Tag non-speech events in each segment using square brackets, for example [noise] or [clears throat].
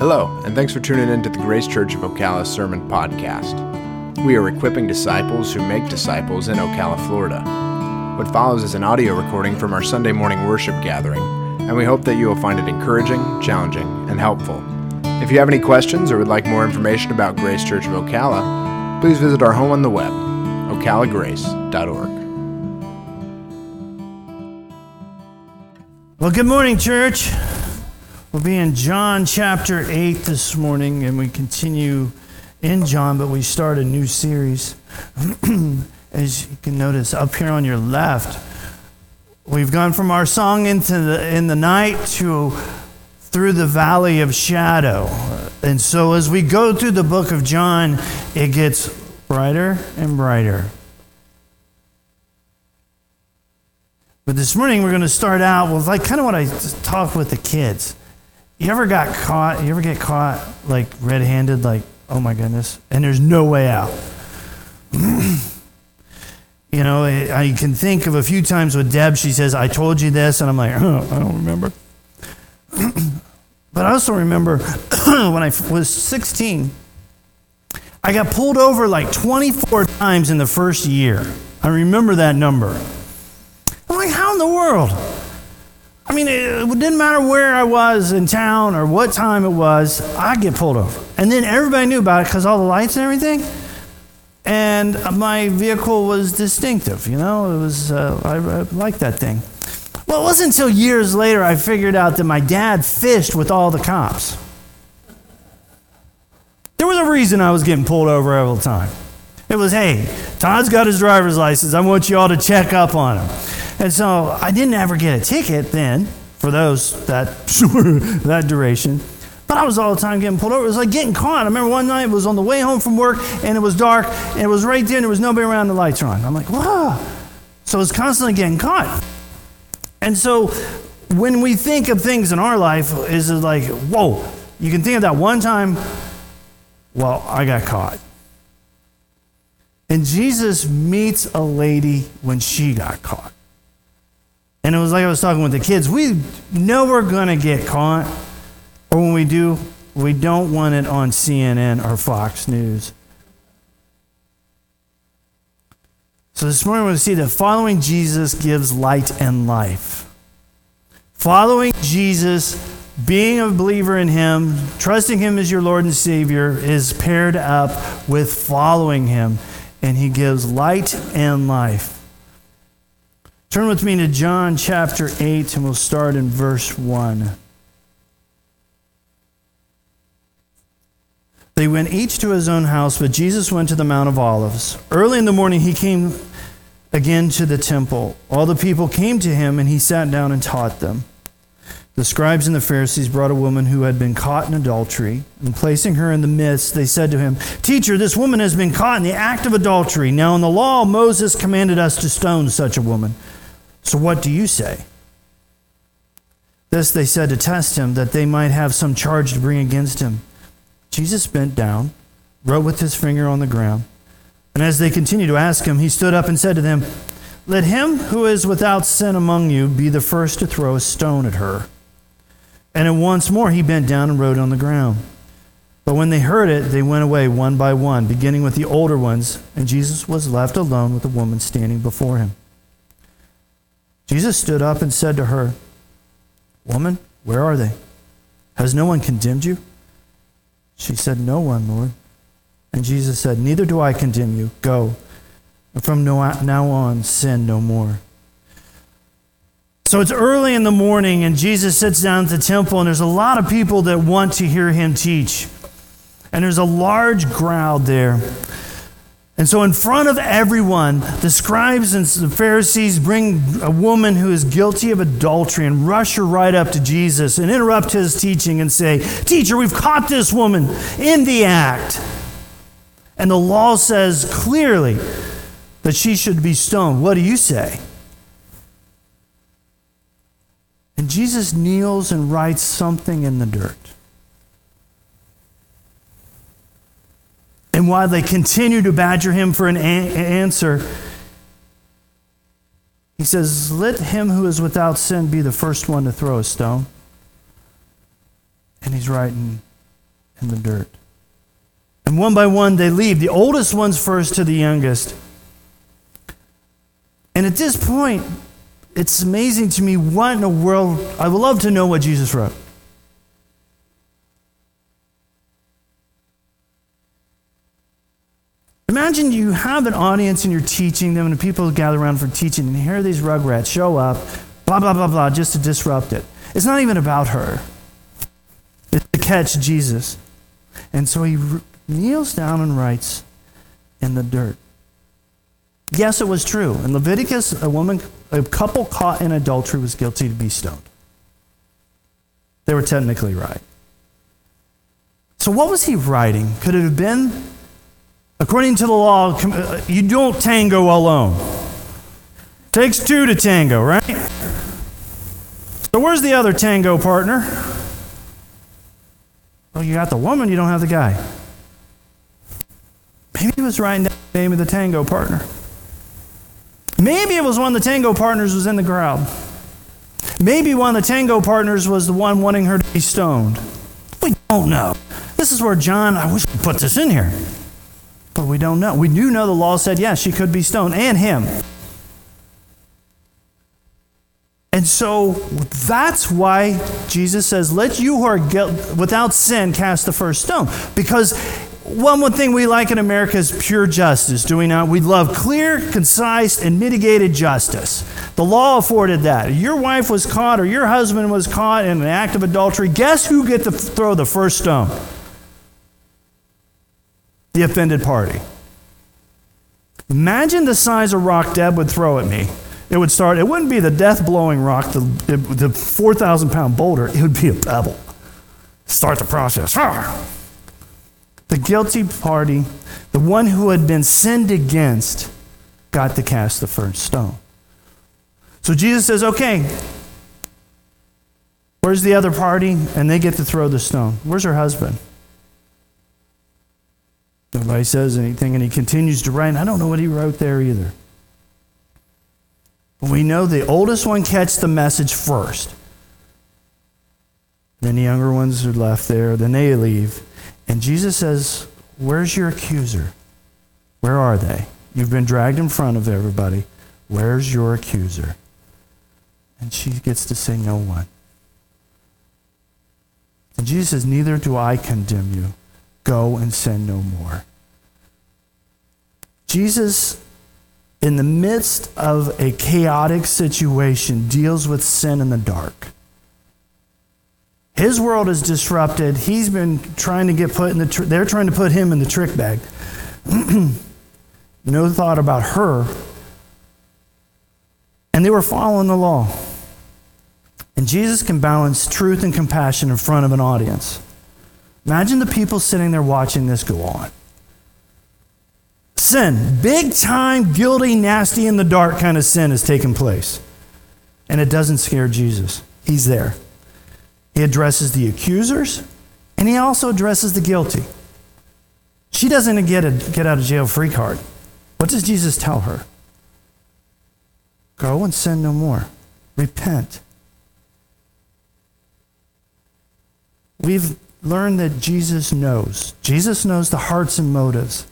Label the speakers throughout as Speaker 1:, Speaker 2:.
Speaker 1: Hello, and thanks for tuning in to the Grace Church of Ocala Sermon Podcast. We are equipping disciples who make disciples in Ocala, Florida. What follows is an audio recording from our Sunday morning worship gathering, and we hope that you will find it encouraging, challenging, and helpful. If you have any questions or would like more information about Grace Church of Ocala, please visit our home on the web, ocalagrace.org.
Speaker 2: Well, good morning, church. We'll be in John chapter 8 this morning, and we continue in John, but we start a new series. [clears throat] As you can notice up here on your left, we've gone from our song into the in the night to through the valley of shadow. And so as we go through the book of John, it gets brighter and brighter. But this morning we're going to start out with like kind of what I talked with the kids. You ever got caught? You ever get caught like red-handed? Like, oh my goodness, and there's no way out. [clears throat] you know, I, I can think of a few times with Deb. She says, "I told you this," and I'm like, oh, I don't remember. [clears throat] but I also remember [clears throat] when I was 16, I got pulled over like 24 times in the first year. I remember that number. I'm like, how in the world? I mean, it didn't matter where I was in town or what time it was, I'd get pulled over. And then everybody knew about it because all the lights and everything. And my vehicle was distinctive, you know, it was, uh, I, I liked that thing. Well, it wasn't until years later I figured out that my dad fished with all the cops. There was a reason I was getting pulled over the time. It was, hey, Todd's got his driver's license. I want you all to check up on him. And so I didn't ever get a ticket then for those that [laughs] that duration. But I was all the time getting pulled over. It was like getting caught. I remember one night it was on the way home from work and it was dark and it was right there and there was nobody around. The lights are on. I'm like, whoa. So I was constantly getting caught. And so when we think of things in our life, is it like, whoa, you can think of that one time, well, I got caught. And Jesus meets a lady when she got caught. And it was like I was talking with the kids. We know we're going to get caught. Or when we do, we don't want it on CNN or Fox News. So this morning we're going to see that following Jesus gives light and life. Following Jesus, being a believer in Him, trusting Him as your Lord and Savior, is paired up with following Him, and He gives light and life. Turn with me to John chapter 8, and we'll start in verse 1. They went each to his own house, but Jesus went to the Mount of Olives. Early in the morning, he came again to the temple. All the people came to him, and he sat down and taught them. The scribes and the Pharisees brought a woman who had been caught in adultery, and placing her in the midst, they said to him, Teacher, this woman has been caught in the act of adultery. Now, in the law, Moses commanded us to stone such a woman. So what do you say? This they said to test him, that they might have some charge to bring against him. Jesus bent down, wrote with his finger on the ground, and as they continued to ask him, he stood up and said to them, Let him who is without sin among you be the first to throw a stone at her. And at once more he bent down and wrote on the ground. But when they heard it, they went away one by one, beginning with the older ones, and Jesus was left alone with the woman standing before him. Jesus stood up and said to her, Woman, where are they? Has no one condemned you? She said, No one, Lord. And Jesus said, Neither do I condemn you. Go. And from now on, sin no more. So it's early in the morning, and Jesus sits down at the temple, and there's a lot of people that want to hear him teach. And there's a large crowd there. And so, in front of everyone, the scribes and the Pharisees bring a woman who is guilty of adultery and rush her right up to Jesus and interrupt his teaching and say, Teacher, we've caught this woman in the act. And the law says clearly that she should be stoned. What do you say? And Jesus kneels and writes something in the dirt. And while they continue to badger him for an a- answer, he says, Let him who is without sin be the first one to throw a stone. And he's writing, in the dirt. And one by one they leave, the oldest ones first to the youngest. And at this point, it's amazing to me what in the world, I would love to know what Jesus wrote. Imagine you have an audience and you're teaching them, and people gather around for teaching, and here these rugrats show up, blah, blah, blah, blah, just to disrupt it. It's not even about her, it's to catch Jesus. And so he kneels down and writes in the dirt. Yes, it was true. In Leviticus, a woman, a couple caught in adultery was guilty to be stoned. They were technically right. So, what was he writing? Could it have been According to the law, uh, you don't tango alone. Takes two to tango, right? So where's the other tango partner? Well, you got the woman, you don't have the guy. Maybe he was writing down the name of the tango partner. Maybe it was one of the tango partners was in the crowd. Maybe one of the tango partners was the one wanting her to be stoned. We don't know. This is where John, I wish we put this in here. But we don't know. We do know the law said, yes, she could be stoned, and him. And so that's why Jesus says, Let you who are guilt, without sin cast the first stone. Because one, one thing we like in America is pure justice, do we not? We love clear, concise, and mitigated justice. The law afforded that. Your wife was caught or your husband was caught in an act of adultery. Guess who get to throw the first stone? The offended party. Imagine the size of rock Deb would throw at me. It would start, it wouldn't be the death blowing rock, the, the 4,000 pound boulder, it would be a pebble. Start the process. The guilty party, the one who had been sinned against, got to cast the first stone. So Jesus says, okay, where's the other party? And they get to throw the stone. Where's her husband? Nobody says anything, and he continues to write. And I don't know what he wrote there either. But we know the oldest one catch the message first. Then the younger ones are left there. Then they leave. And Jesus says, Where's your accuser? Where are they? You've been dragged in front of everybody. Where's your accuser? And she gets to say, No one. And Jesus says, Neither do I condemn you. Go and sin no more. Jesus, in the midst of a chaotic situation, deals with sin in the dark. His world is disrupted. He's been trying to get put in the, tr- they're trying to put him in the trick bag. [clears throat] no thought about her. And they were following the law. And Jesus can balance truth and compassion in front of an audience. Imagine the people sitting there watching this go on. Sin, big time, guilty, nasty, in the dark kind of sin has taken place. And it doesn't scare Jesus. He's there. He addresses the accusers, and he also addresses the guilty. She doesn't get a get out of jail free card. What does Jesus tell her? Go and sin no more. Repent. We've learn that Jesus knows. Jesus knows the hearts and motives.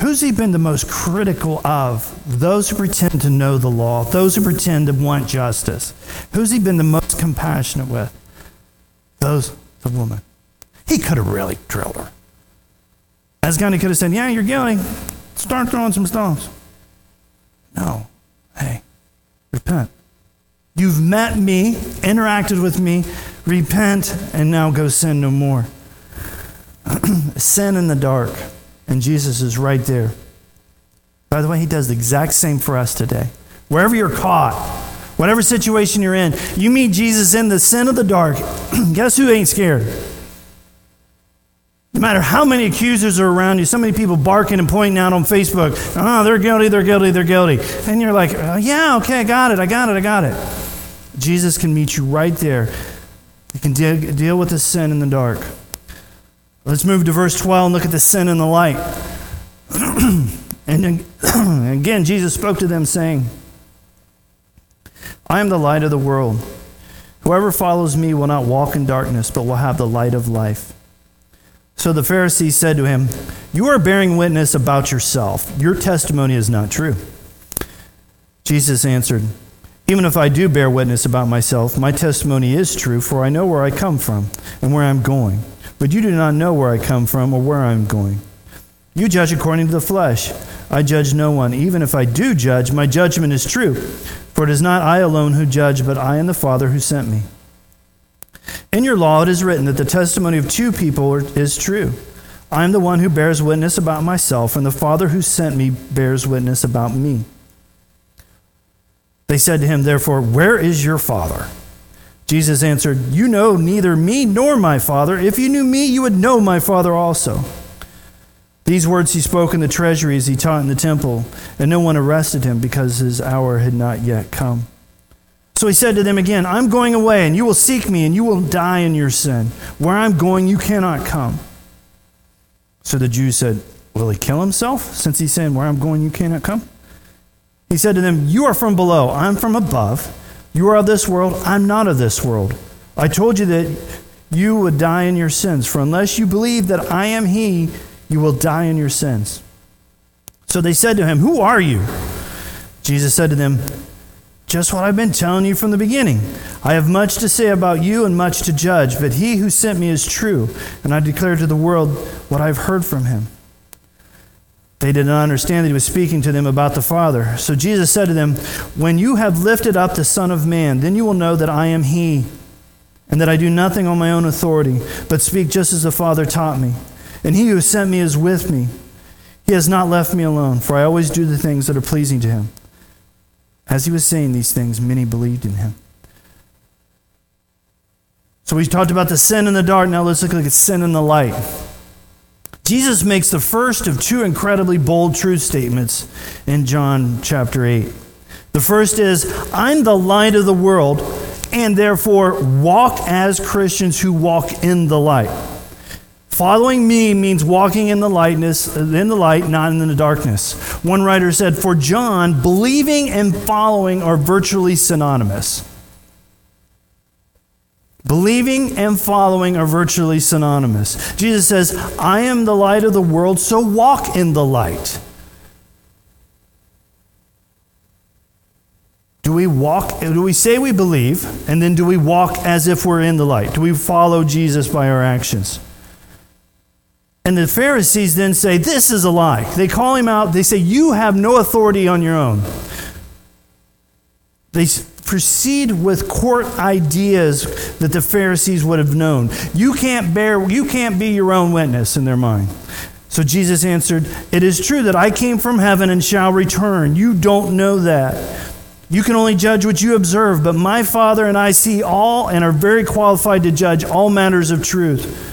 Speaker 2: Who's he been the most critical of? Those who pretend to know the law, those who pretend to want justice. Who's he been the most compassionate with? Those, the woman. He could have really drilled her. As he could have said, Yeah, you're guilty. Start throwing some stones. No. Hey, repent. You've met me, interacted with me, repent, and now go sin no more. [clears throat] sin in the dark, and Jesus is right there. By the way, he does the exact same for us today. Wherever you're caught, whatever situation you're in, you meet Jesus in the sin of the dark. [clears throat] Guess who ain't scared? No matter how many accusers are around you, so many people barking and pointing out on Facebook, oh, they're guilty, they're guilty, they're guilty. And you're like, oh, yeah, okay, I got it, I got it, I got it. Jesus can meet you right there. He can de- deal with the sin in the dark. Let's move to verse 12 and look at the sin in the light. [clears throat] and [clears throat] again, Jesus spoke to them, saying, I am the light of the world. Whoever follows me will not walk in darkness, but will have the light of life. So the Pharisees said to him, You are bearing witness about yourself. Your testimony is not true. Jesus answered, Even if I do bear witness about myself, my testimony is true, for I know where I come from and where I'm going. But you do not know where I come from or where I'm going. You judge according to the flesh. I judge no one. Even if I do judge, my judgment is true. For it is not I alone who judge, but I and the Father who sent me. In your law it is written that the testimony of two people is true. I am the one who bears witness about myself, and the Father who sent me bears witness about me. They said to him, Therefore, where is your Father? Jesus answered, You know neither me nor my Father. If you knew me, you would know my Father also. These words he spoke in the treasury as he taught in the temple, and no one arrested him because his hour had not yet come. So he said to them again, I'm going away, and you will seek me, and you will die in your sin. Where I'm going, you cannot come. So the Jews said, Will he kill himself, since he's saying, Where I'm going, you cannot come? He said to them, You are from below, I'm from above. You are of this world, I'm not of this world. I told you that you would die in your sins, for unless you believe that I am he, you will die in your sins. So they said to him, Who are you? Jesus said to them, just what I've been telling you from the beginning. I have much to say about you and much to judge, but he who sent me is true, and I declare to the world what I've heard from him. They did not understand that he was speaking to them about the Father. So Jesus said to them, When you have lifted up the Son of Man, then you will know that I am he, and that I do nothing on my own authority, but speak just as the Father taught me. And he who sent me is with me. He has not left me alone, for I always do the things that are pleasing to him. As he was saying these things, many believed in him. So we talked about the sin in the dark. Now let's look at sin in the light. Jesus makes the first of two incredibly bold truth statements in John chapter 8. The first is, I'm the light of the world, and therefore walk as Christians who walk in the light. Following me means walking in the lightness, in the light, not in the darkness. One writer said, For John, believing and following are virtually synonymous. Believing and following are virtually synonymous. Jesus says, I am the light of the world, so walk in the light. Do we walk, do we say we believe, and then do we walk as if we're in the light? Do we follow Jesus by our actions? And the Pharisees then say, This is a lie. They call him out. They say, You have no authority on your own. They proceed with court ideas that the Pharisees would have known. You can't bear, you can't be your own witness in their mind. So Jesus answered, It is true that I came from heaven and shall return. You don't know that. You can only judge what you observe, but my Father and I see all and are very qualified to judge all matters of truth.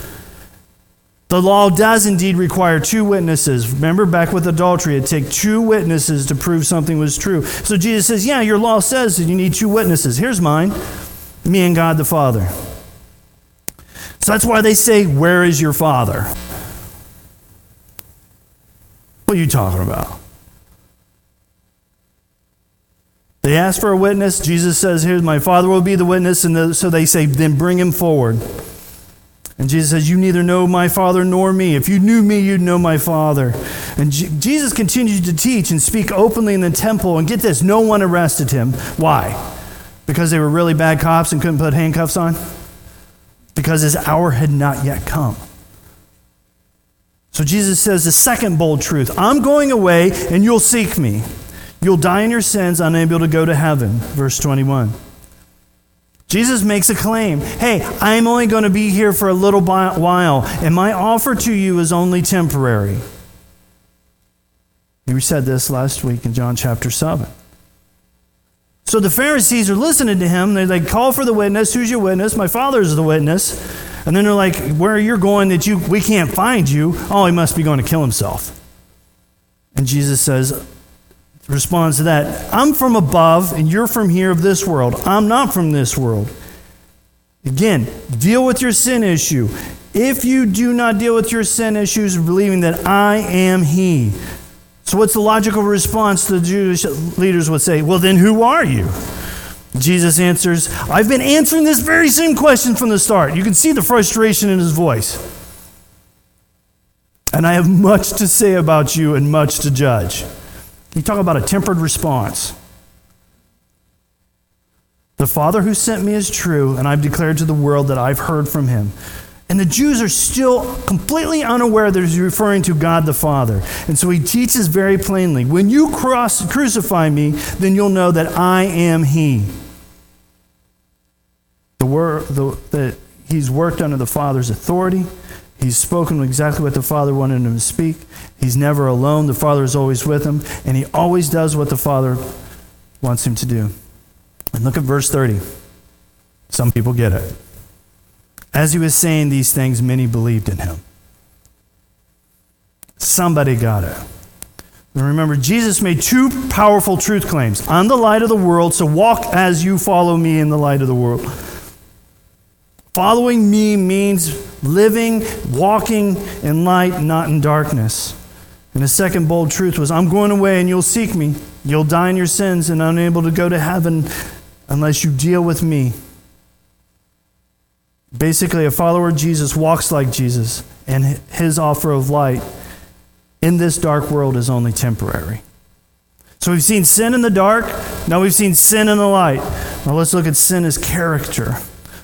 Speaker 2: The law does indeed require two witnesses. Remember back with adultery, it take two witnesses to prove something was true. So Jesus says, Yeah, your law says that you need two witnesses. Here's mine me and God the Father. So that's why they say, Where is your Father? What are you talking about? They ask for a witness. Jesus says, Here's my Father will be the witness. And the, so they say, Then bring him forward. And Jesus says, You neither know my Father nor me. If you knew me, you'd know my Father. And Jesus continued to teach and speak openly in the temple. And get this no one arrested him. Why? Because they were really bad cops and couldn't put handcuffs on? Because his hour had not yet come. So Jesus says the second bold truth I'm going away and you'll seek me. You'll die in your sins, unable to go to heaven. Verse 21. Jesus makes a claim Hey, I'm only going to be here for a little while, and my offer to you is only temporary. We said this last week in John chapter 7. So the Pharisees are listening to him. They like call for the witness. Who's your witness? My father is the witness. And then they're like, Where are you're going that you we can't find you? Oh, he must be going to kill himself. And Jesus says, responds to that I'm from above and you're from here of this world. I'm not from this world. Again, deal with your sin issue. If you do not deal with your sin issues, believing that I am He. So, what's the logical response the Jewish leaders would say? Well, then who are you? Jesus answers, I've been answering this very same question from the start. You can see the frustration in his voice. and I have much to say about you and much to judge. You talk about a tempered response. The Father who sent me is true, and I've declared to the world that I've heard from him. And the Jews are still completely unaware that he's referring to God the Father. And so he teaches very plainly when you cross, crucify me, then you'll know that I am he. The, word, the, the, he's worked under the Father's authority. He's spoken exactly what the Father wanted him to speak. He's never alone. The Father is always with him. And he always does what the Father wants him to do. And look at verse 30. Some people get it. As he was saying these things, many believed in him. Somebody got it. And remember, Jesus made two powerful truth claims I'm the light of the world, so walk as you follow me in the light of the world. Following me means living, walking in light, not in darkness. And the second bold truth was I'm going away and you'll seek me. You'll die in your sins and unable to go to heaven unless you deal with me. Basically, a follower of Jesus walks like Jesus, and his offer of light in this dark world is only temporary. So we've seen sin in the dark, now we've seen sin in the light. Now let's look at sin as character.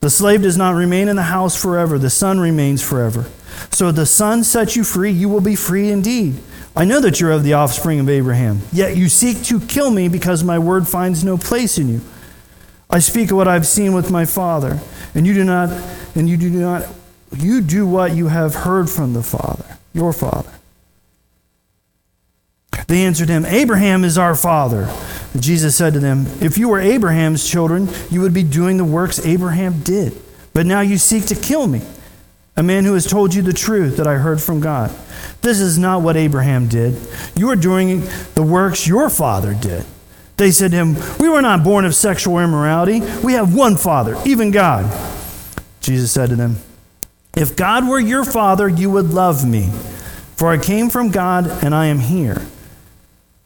Speaker 2: The slave does not remain in the house forever, the son remains forever. So the son sets you free, you will be free indeed. I know that you're of the offspring of Abraham, yet you seek to kill me because my word finds no place in you. I speak of what I've seen with my father, and you do not and you do not you do what you have heard from the Father, your Father. They answered him, Abraham is our father. Jesus said to them, If you were Abraham's children, you would be doing the works Abraham did. But now you seek to kill me, a man who has told you the truth that I heard from God. This is not what Abraham did. You are doing the works your father did. They said to him, We were not born of sexual immorality. We have one father, even God. Jesus said to them, if God were your father, you would love me, for I came from God and I am here.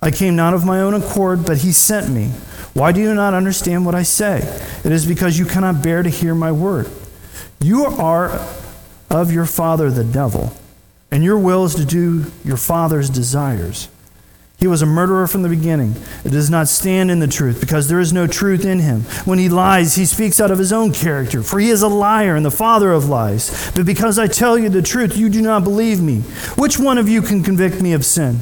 Speaker 2: I came not of my own accord, but he sent me. Why do you not understand what I say? It is because you cannot bear to hear my word. You are of your father, the devil, and your will is to do your father's desires. He was a murderer from the beginning. It does not stand in the truth because there is no truth in him. When he lies, he speaks out of his own character, for he is a liar and the father of lies. But because I tell you the truth, you do not believe me. Which one of you can convict me of sin?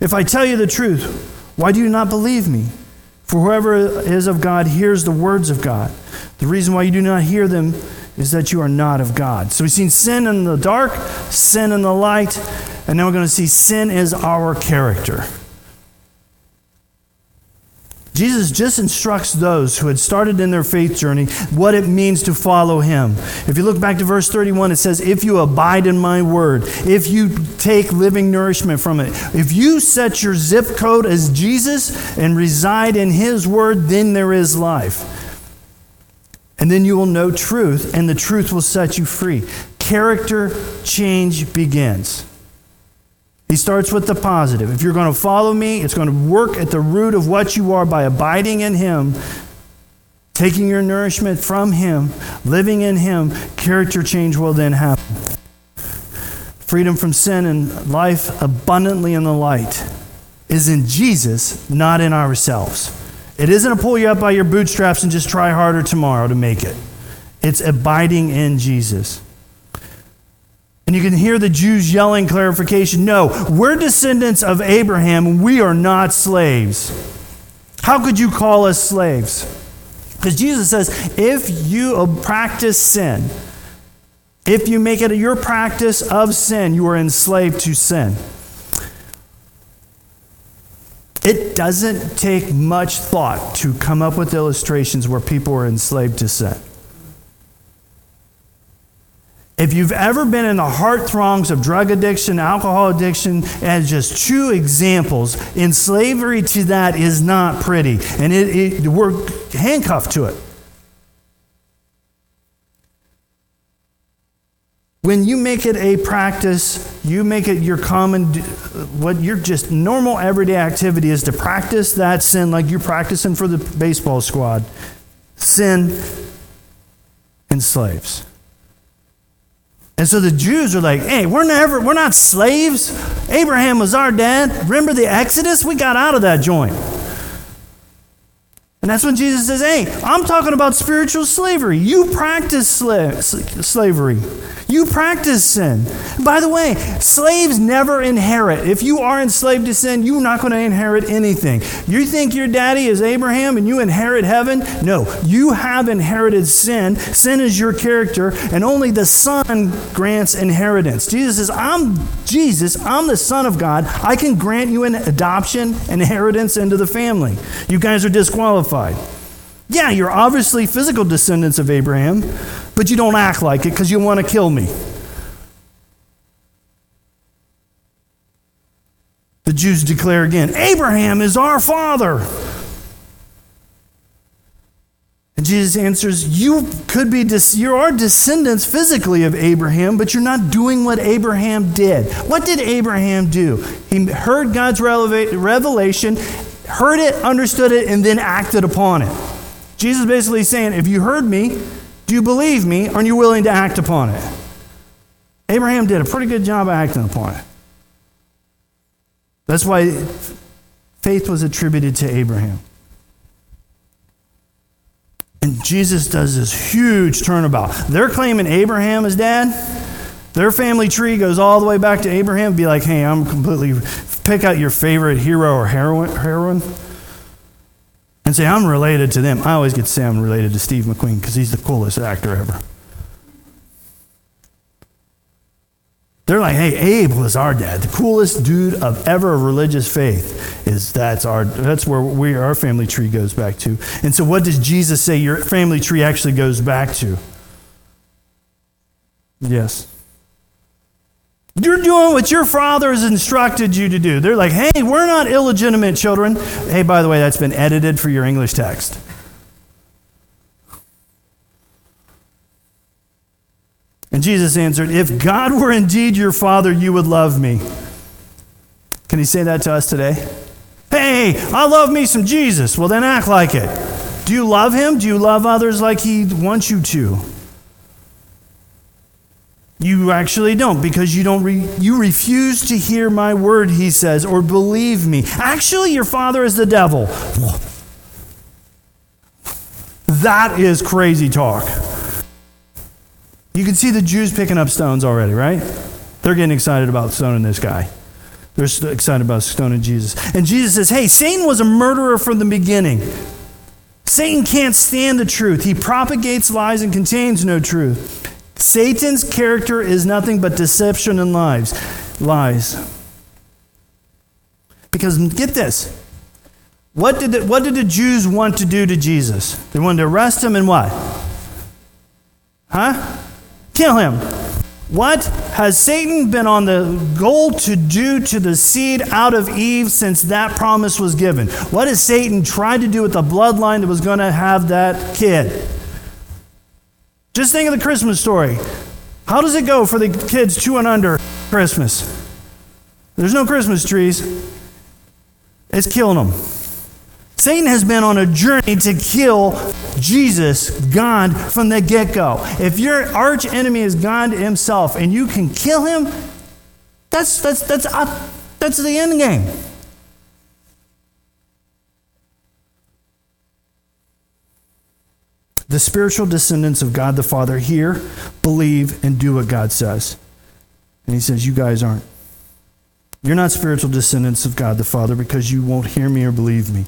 Speaker 2: If I tell you the truth, why do you not believe me? For whoever is of God hears the words of God. The reason why you do not hear them is that you are not of God. So we've seen sin in the dark, sin in the light, and now we're going to see sin is our character. Jesus just instructs those who had started in their faith journey what it means to follow him. If you look back to verse 31, it says, If you abide in my word, if you take living nourishment from it, if you set your zip code as Jesus and reside in his word, then there is life. And then you will know truth, and the truth will set you free. Character change begins. He starts with the positive. If you're going to follow me, it's going to work at the root of what you are by abiding in Him, taking your nourishment from Him, living in Him. Character change will then happen. Freedom from sin and life abundantly in the light is in Jesus, not in ourselves. It isn't to pull you up by your bootstraps and just try harder tomorrow to make it. It's abiding in Jesus. And you can hear the Jews yelling clarification no, we're descendants of Abraham. We are not slaves. How could you call us slaves? Because Jesus says if you practice sin, if you make it your practice of sin, you are enslaved to sin. It doesn't take much thought to come up with illustrations where people are enslaved to sin. If you've ever been in the heart throngs of drug addiction, alcohol addiction, as just two examples, in slavery to that is not pretty. And it, it, we're handcuffed to it. When you make it a practice, you make it your common, what your just normal everyday activity is to practice that sin like you're practicing for the baseball squad. Sin enslaves. And so the Jews are like, hey, we're never, we're not slaves. Abraham was our dad. Remember the Exodus? We got out of that joint. And that's when Jesus says, hey, I'm talking about spiritual slavery. You practice sla- slavery. You practice sin. By the way, slaves never inherit. If you are enslaved to sin, you're not going to inherit anything. You think your daddy is Abraham and you inherit heaven? No, you have inherited sin. Sin is your character, and only the Son grants inheritance. Jesus says, I'm Jesus, I'm the Son of God. I can grant you an adoption, inheritance into the family. You guys are disqualified. Yeah, you're obviously physical descendants of Abraham, but you don't act like it because you want to kill me. The Jews declare again Abraham is our father. And Jesus answers, You could be, you are descendants physically of Abraham, but you're not doing what Abraham did. What did Abraham do? He heard God's revelation, heard it, understood it, and then acted upon it. Jesus basically saying, If you heard me, do you believe me? Are you willing to act upon it? Abraham did a pretty good job of acting upon it. That's why faith was attributed to Abraham. And Jesus does this huge turnabout. They're claiming Abraham is dad. Their family tree goes all the way back to Abraham. Be like, hey, I'm completely. Pick out your favorite hero or heroine. heroine and say, I'm related to them. I always get to say I'm related to Steve McQueen because he's the coolest actor ever. They're like, hey, Abe was our dad. The coolest dude of ever religious faith is that's our that's where we our family tree goes back to. And so what does Jesus say your family tree actually goes back to? Yes. You're doing what your father has instructed you to do. They're like, hey, we're not illegitimate children. Hey, by the way, that's been edited for your English text. And Jesus answered, If God were indeed your father, you would love me. Can he say that to us today? Hey, I love me some Jesus. Well, then act like it. Do you love him? Do you love others like he wants you to? You actually don't because you don't re- you refuse to hear my word he says or believe me. Actually your father is the devil. That is crazy talk. You can see the Jews picking up stones already, right? They're getting excited about stoning this guy. They're excited about stoning Jesus. And Jesus says, "Hey, Satan was a murderer from the beginning. Satan can't stand the truth. He propagates lies and contains no truth. Satan's character is nothing but deception and lies. Lies. Because get this. What did, the, what did the Jews want to do to Jesus? They wanted to arrest him and what? Huh? Kill him. What has Satan been on the goal to do to the seed out of Eve since that promise was given? What has Satan tried to do with the bloodline that was going to have that kid? Just think of the Christmas story. How does it go for the kids two and under Christmas? There's no Christmas trees. It's killing them. Satan has been on a journey to kill Jesus, God, from the get go. If your arch enemy is God Himself and you can kill him, that's, that's, that's, uh, that's the end game. The spiritual descendants of God the Father hear, believe, and do what God says. And he says, You guys aren't. You're not spiritual descendants of God the Father because you won't hear me or believe me.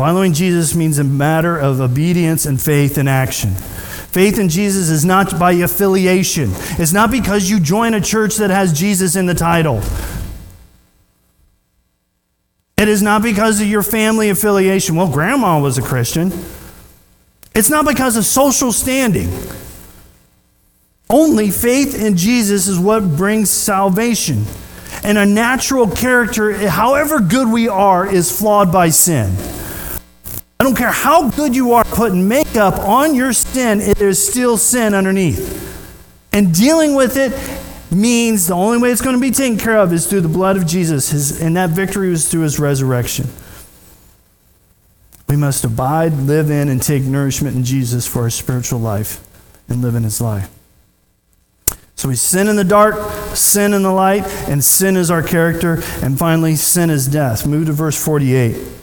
Speaker 2: Following Jesus means a matter of obedience and faith in action. Faith in Jesus is not by affiliation. It's not because you join a church that has Jesus in the title. It is not because of your family affiliation. Well, grandma was a Christian. It's not because of social standing. Only faith in Jesus is what brings salvation. And a natural character, however good we are, is flawed by sin. I don't care how good you are putting makeup on your sin, there's still sin underneath. And dealing with it means the only way it's going to be taken care of is through the blood of Jesus, his, and that victory was through his resurrection. We must abide, live in, and take nourishment in Jesus for our spiritual life and live in his life. So we sin in the dark, sin in the light, and sin is our character. And finally, sin is death. Move to verse 48.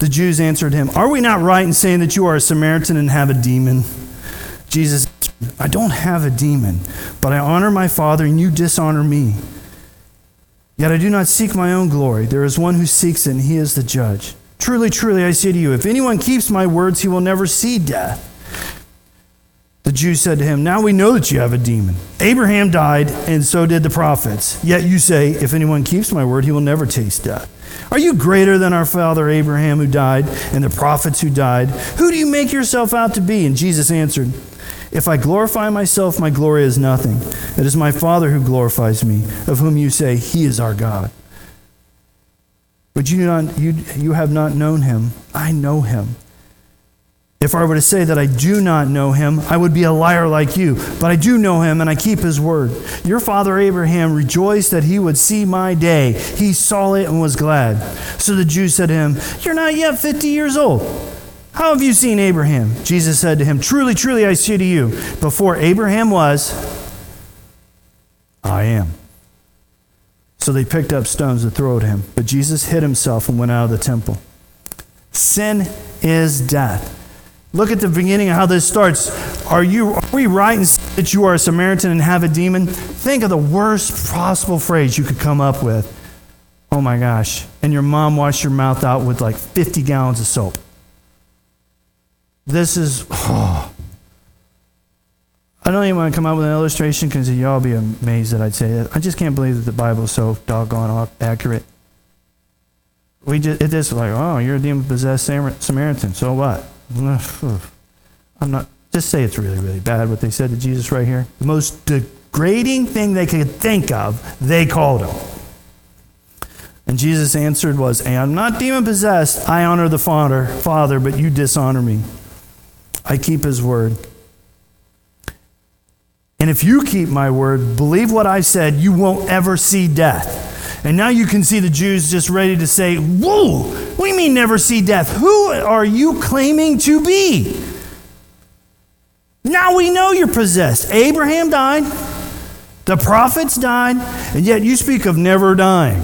Speaker 2: The Jews answered him, Are we not right in saying that you are a Samaritan and have a demon? Jesus, I don't have a demon, but I honor my Father, and you dishonor me. Yet I do not seek my own glory. There is one who seeks it, and he is the judge. Truly, truly, I say to you, if anyone keeps my words, he will never see death. The Jews said to him, Now we know that you have a demon. Abraham died, and so did the prophets. Yet you say, If anyone keeps my word, he will never taste death. Are you greater than our father Abraham who died, and the prophets who died? Who do you make yourself out to be? And Jesus answered, if I glorify myself, my glory is nothing. It is my Father who glorifies me, of whom you say, He is our God. But you, do not, you, you have not known him. I know him. If I were to say that I do not know him, I would be a liar like you. But I do know him, and I keep his word. Your father Abraham rejoiced that he would see my day. He saw it and was glad. So the Jews said to him, You're not yet 50 years old how have you seen Abraham? Jesus said to him, Truly, truly, I say to you, before Abraham was, I am. So they picked up stones to throw at him. But Jesus hid himself and went out of the temple. Sin is death. Look at the beginning of how this starts. Are you are we right in saying that you are a Samaritan and have a demon? Think of the worst possible phrase you could come up with. Oh my gosh. And your mom washed your mouth out with like 50 gallons of soap. This is, oh. [sighs] I don't even want to come up with an illustration because y'all be amazed that I'd say it. I just can't believe that the Bible is so doggone accurate. We just, it is like, oh, you're a demon possessed Samaritan. So what? I'm not, just say it's really, really bad what they said to Jesus right here. The most degrading thing they could think of, they called him. And Jesus answered was, I'm not demon possessed. I honor the Father, Father, but you dishonor me. I keep his word. And if you keep my word, believe what I said, you won't ever see death. And now you can see the Jews just ready to say, Whoa, you mean never see death? Who are you claiming to be? Now we know you're possessed. Abraham died, the prophets died, and yet you speak of never dying.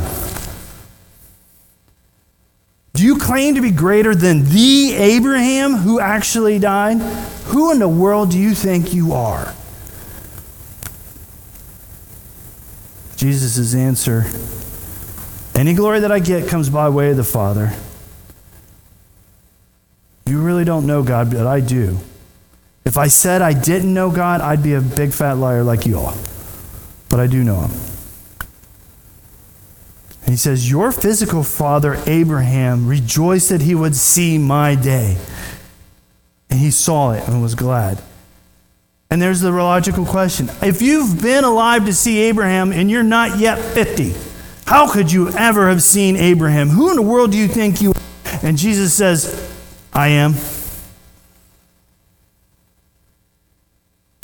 Speaker 2: Do you claim to be greater than the Abraham who actually died? Who in the world do you think you are? Jesus' answer Any glory that I get comes by way of the Father. You really don't know God, but I do. If I said I didn't know God, I'd be a big fat liar like you all. But I do know Him. And he says, Your physical father, Abraham, rejoiced that he would see my day. And he saw it and was glad. And there's the logical question if you've been alive to see Abraham and you're not yet 50, how could you ever have seen Abraham? Who in the world do you think you are? And Jesus says, I am.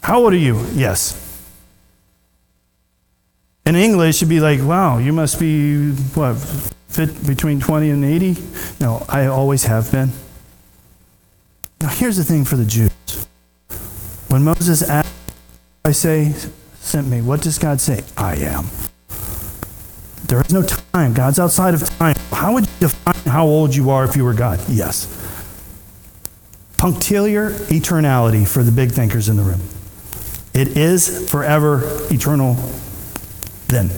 Speaker 2: How old are you? Yes. In English, it'd be like, wow, you must be, what, fit between 20 and 80? No, I always have been. Now, here's the thing for the Jews. When Moses asked, I say, sent me, what does God say? I am. There is no time. God's outside of time. How would you define how old you are if you were God? Yes. Punctiliar eternality for the big thinkers in the room. It is forever eternal then.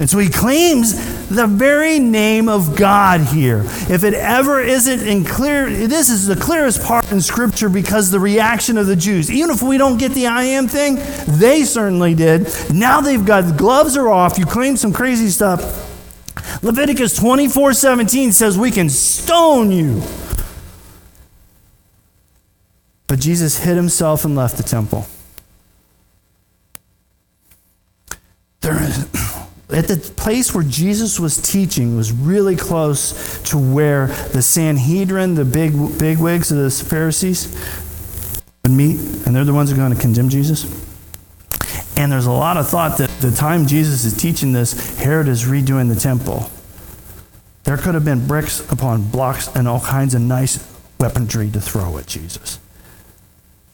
Speaker 2: And so he claims the very name of God here. If it ever isn't in clear, this is the clearest part in Scripture because the reaction of the Jews. Even if we don't get the I am thing, they certainly did. Now they've got gloves are off. You claim some crazy stuff. Leviticus 24 17 says we can stone you But Jesus hid himself and left the temple. There, at the place where Jesus was teaching was really close to where the Sanhedrin, the big big wigs of the Pharisees, would meet, and they're the ones who are going to condemn Jesus. And there's a lot of thought that the time Jesus is teaching this, Herod is redoing the temple. There could have been bricks upon blocks and all kinds of nice weaponry to throw at Jesus.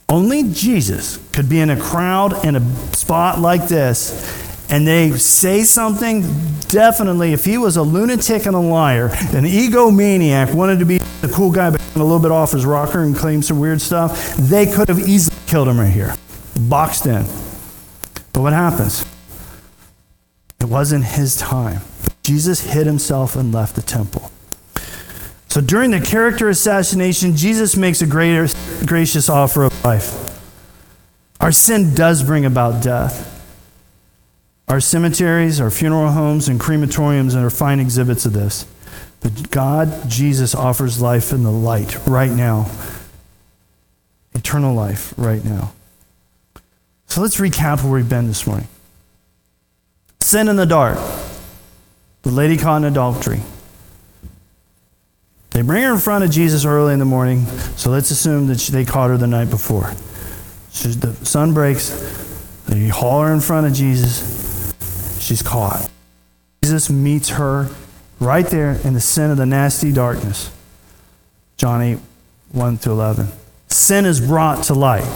Speaker 2: Only Jesus could be in a crowd in a spot like this and they say something, definitely, if he was a lunatic and a liar, an egomaniac, wanted to be the cool guy but a little bit off his rocker and claim some weird stuff, they could have easily killed him right here, boxed in. But what happens? It wasn't his time. Jesus hid himself and left the temple. So during the character assassination, Jesus makes a greater, gracious offer of life. Our sin does bring about death. Our cemeteries, our funeral homes, and crematoriums are fine exhibits of this. But God, Jesus, offers life in the light right now. Eternal life right now. So let's recap where we've been this morning. Sin in the dark. The lady caught in adultery. They bring her in front of Jesus early in the morning, so let's assume that they caught her the night before. The sun breaks, they haul her in front of Jesus, she's caught. Jesus meets her right there in the sin of the nasty darkness. John 8, 1 through 11. Sin is brought to light.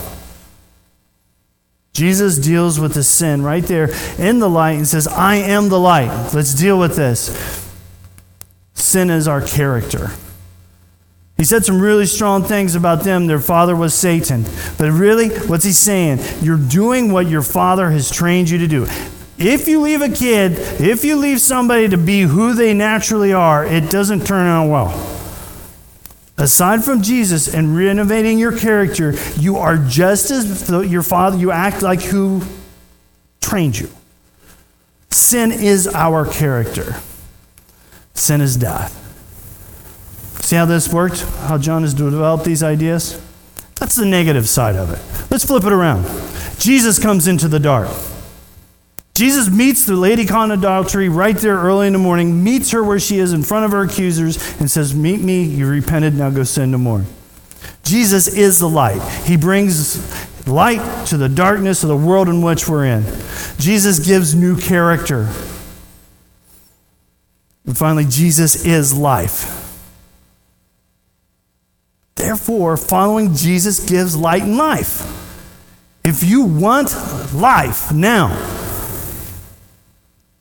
Speaker 2: Jesus deals with the sin right there in the light and says, I am the light. Let's deal with this. Sin is our character. He said some really strong things about them. Their father was Satan. But really, what's he saying? You're doing what your father has trained you to do. If you leave a kid, if you leave somebody to be who they naturally are, it doesn't turn out well. Aside from Jesus and renovating your character, you are just as your father, you act like who trained you. Sin is our character, sin is death. See how this worked? How John has developed these ideas? That's the negative side of it. Let's flip it around. Jesus comes into the dark. Jesus meets the lady caught in adultery right there early in the morning, meets her where she is in front of her accusers, and says, Meet me, you repented, now go sin no more. Jesus is the light. He brings light to the darkness of the world in which we're in. Jesus gives new character. And finally, Jesus is life. Therefore, following Jesus gives light and life. If you want life now,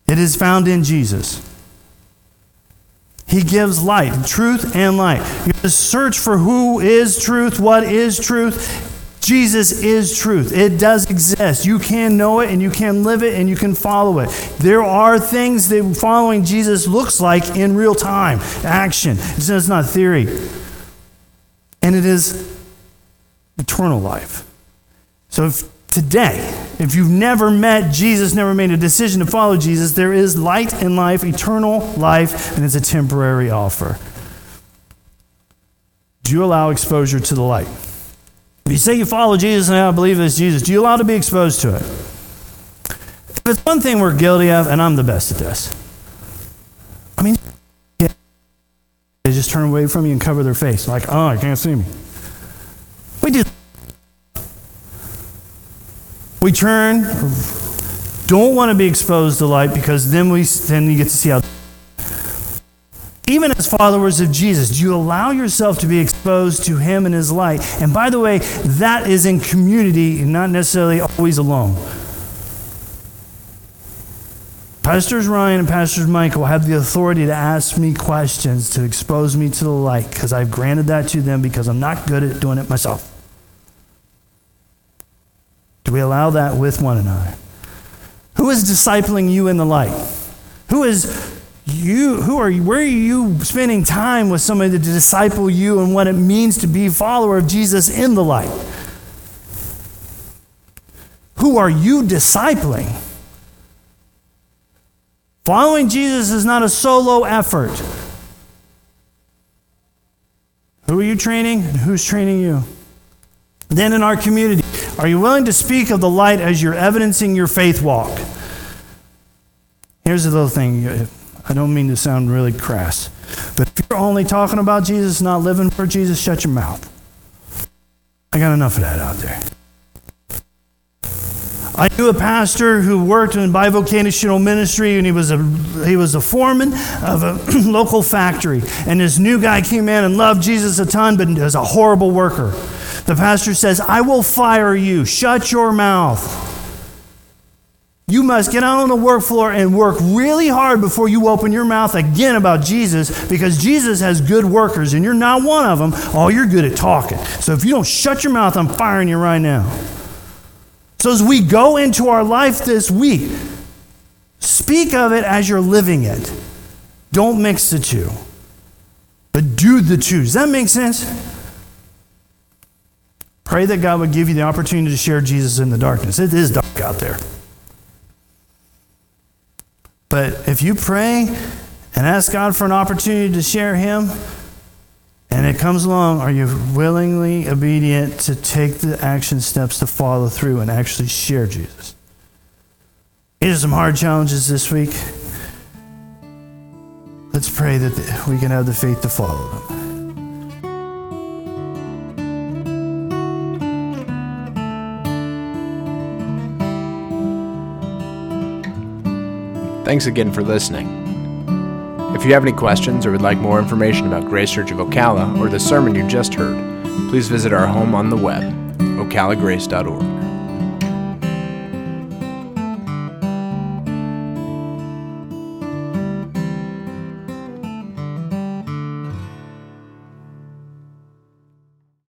Speaker 2: it is found in Jesus. He gives light, truth and light. You have to search for who is truth, what is truth. Jesus is truth. It does exist. You can know it and you can live it and you can follow it. There are things that following Jesus looks like in real time, action. It's not theory. And it is eternal life. So if today, if you've never met Jesus, never made a decision to follow Jesus, there is light in life, eternal life, and it's a temporary offer. Do you allow exposure to the light? If you say you follow Jesus and I believe it's Jesus, do you allow to be exposed to it? If it's one thing we're guilty of, and I'm the best at this, I mean, they just turn away from you and cover their face, like, oh, I can't see me. We do we turn, don't want to be exposed to light because then we then you get to see how. Even as followers of Jesus, do you allow yourself to be exposed to Him and His light? And by the way, that is in community, not necessarily always alone. Pastors Ryan and Pastors Michael have the authority to ask me questions to expose me to the light because I've granted that to them because I'm not good at doing it myself. Do we allow that with one another? Who is discipling you in the light? Who is you who are where are you spending time with somebody to disciple you and what it means to be a follower of Jesus in the light? Who are you discipling? Following Jesus is not a solo effort. Who are you training and who's training you? Then in our community, are you willing to speak of the light as you're evidencing your faith walk? Here's a little thing. I don't mean to sound really crass, but if you're only talking about Jesus, not living for Jesus, shut your mouth. I got enough of that out there. I knew a pastor who worked in bivocational ministry, and he was a he was a foreman of a [clears throat] local factory. And this new guy came in and loved Jesus a ton, but was a horrible worker. The pastor says, "I will fire you. Shut your mouth." You must get out on the work floor and work really hard before you open your mouth again about Jesus because Jesus has good workers and you're not one of them. Oh, you're good at talking. So if you don't shut your mouth, I'm firing you right now. So as we go into our life this week, speak of it as you're living it. Don't mix the two, but do the two. Does that make sense? Pray that God would give you the opportunity to share Jesus in the darkness. It is dark out there. But if you pray and ask God for an opportunity to share Him, and it comes along, are you willingly obedient to take the action steps to follow through and actually share Jesus? These are some hard challenges this week. Let's pray that we can have the faith to follow them.
Speaker 1: Thanks again for listening. If you have any questions or would like more information about Grace Church of Ocala or the sermon you just heard, please visit our home on the web, ocalagrace.org.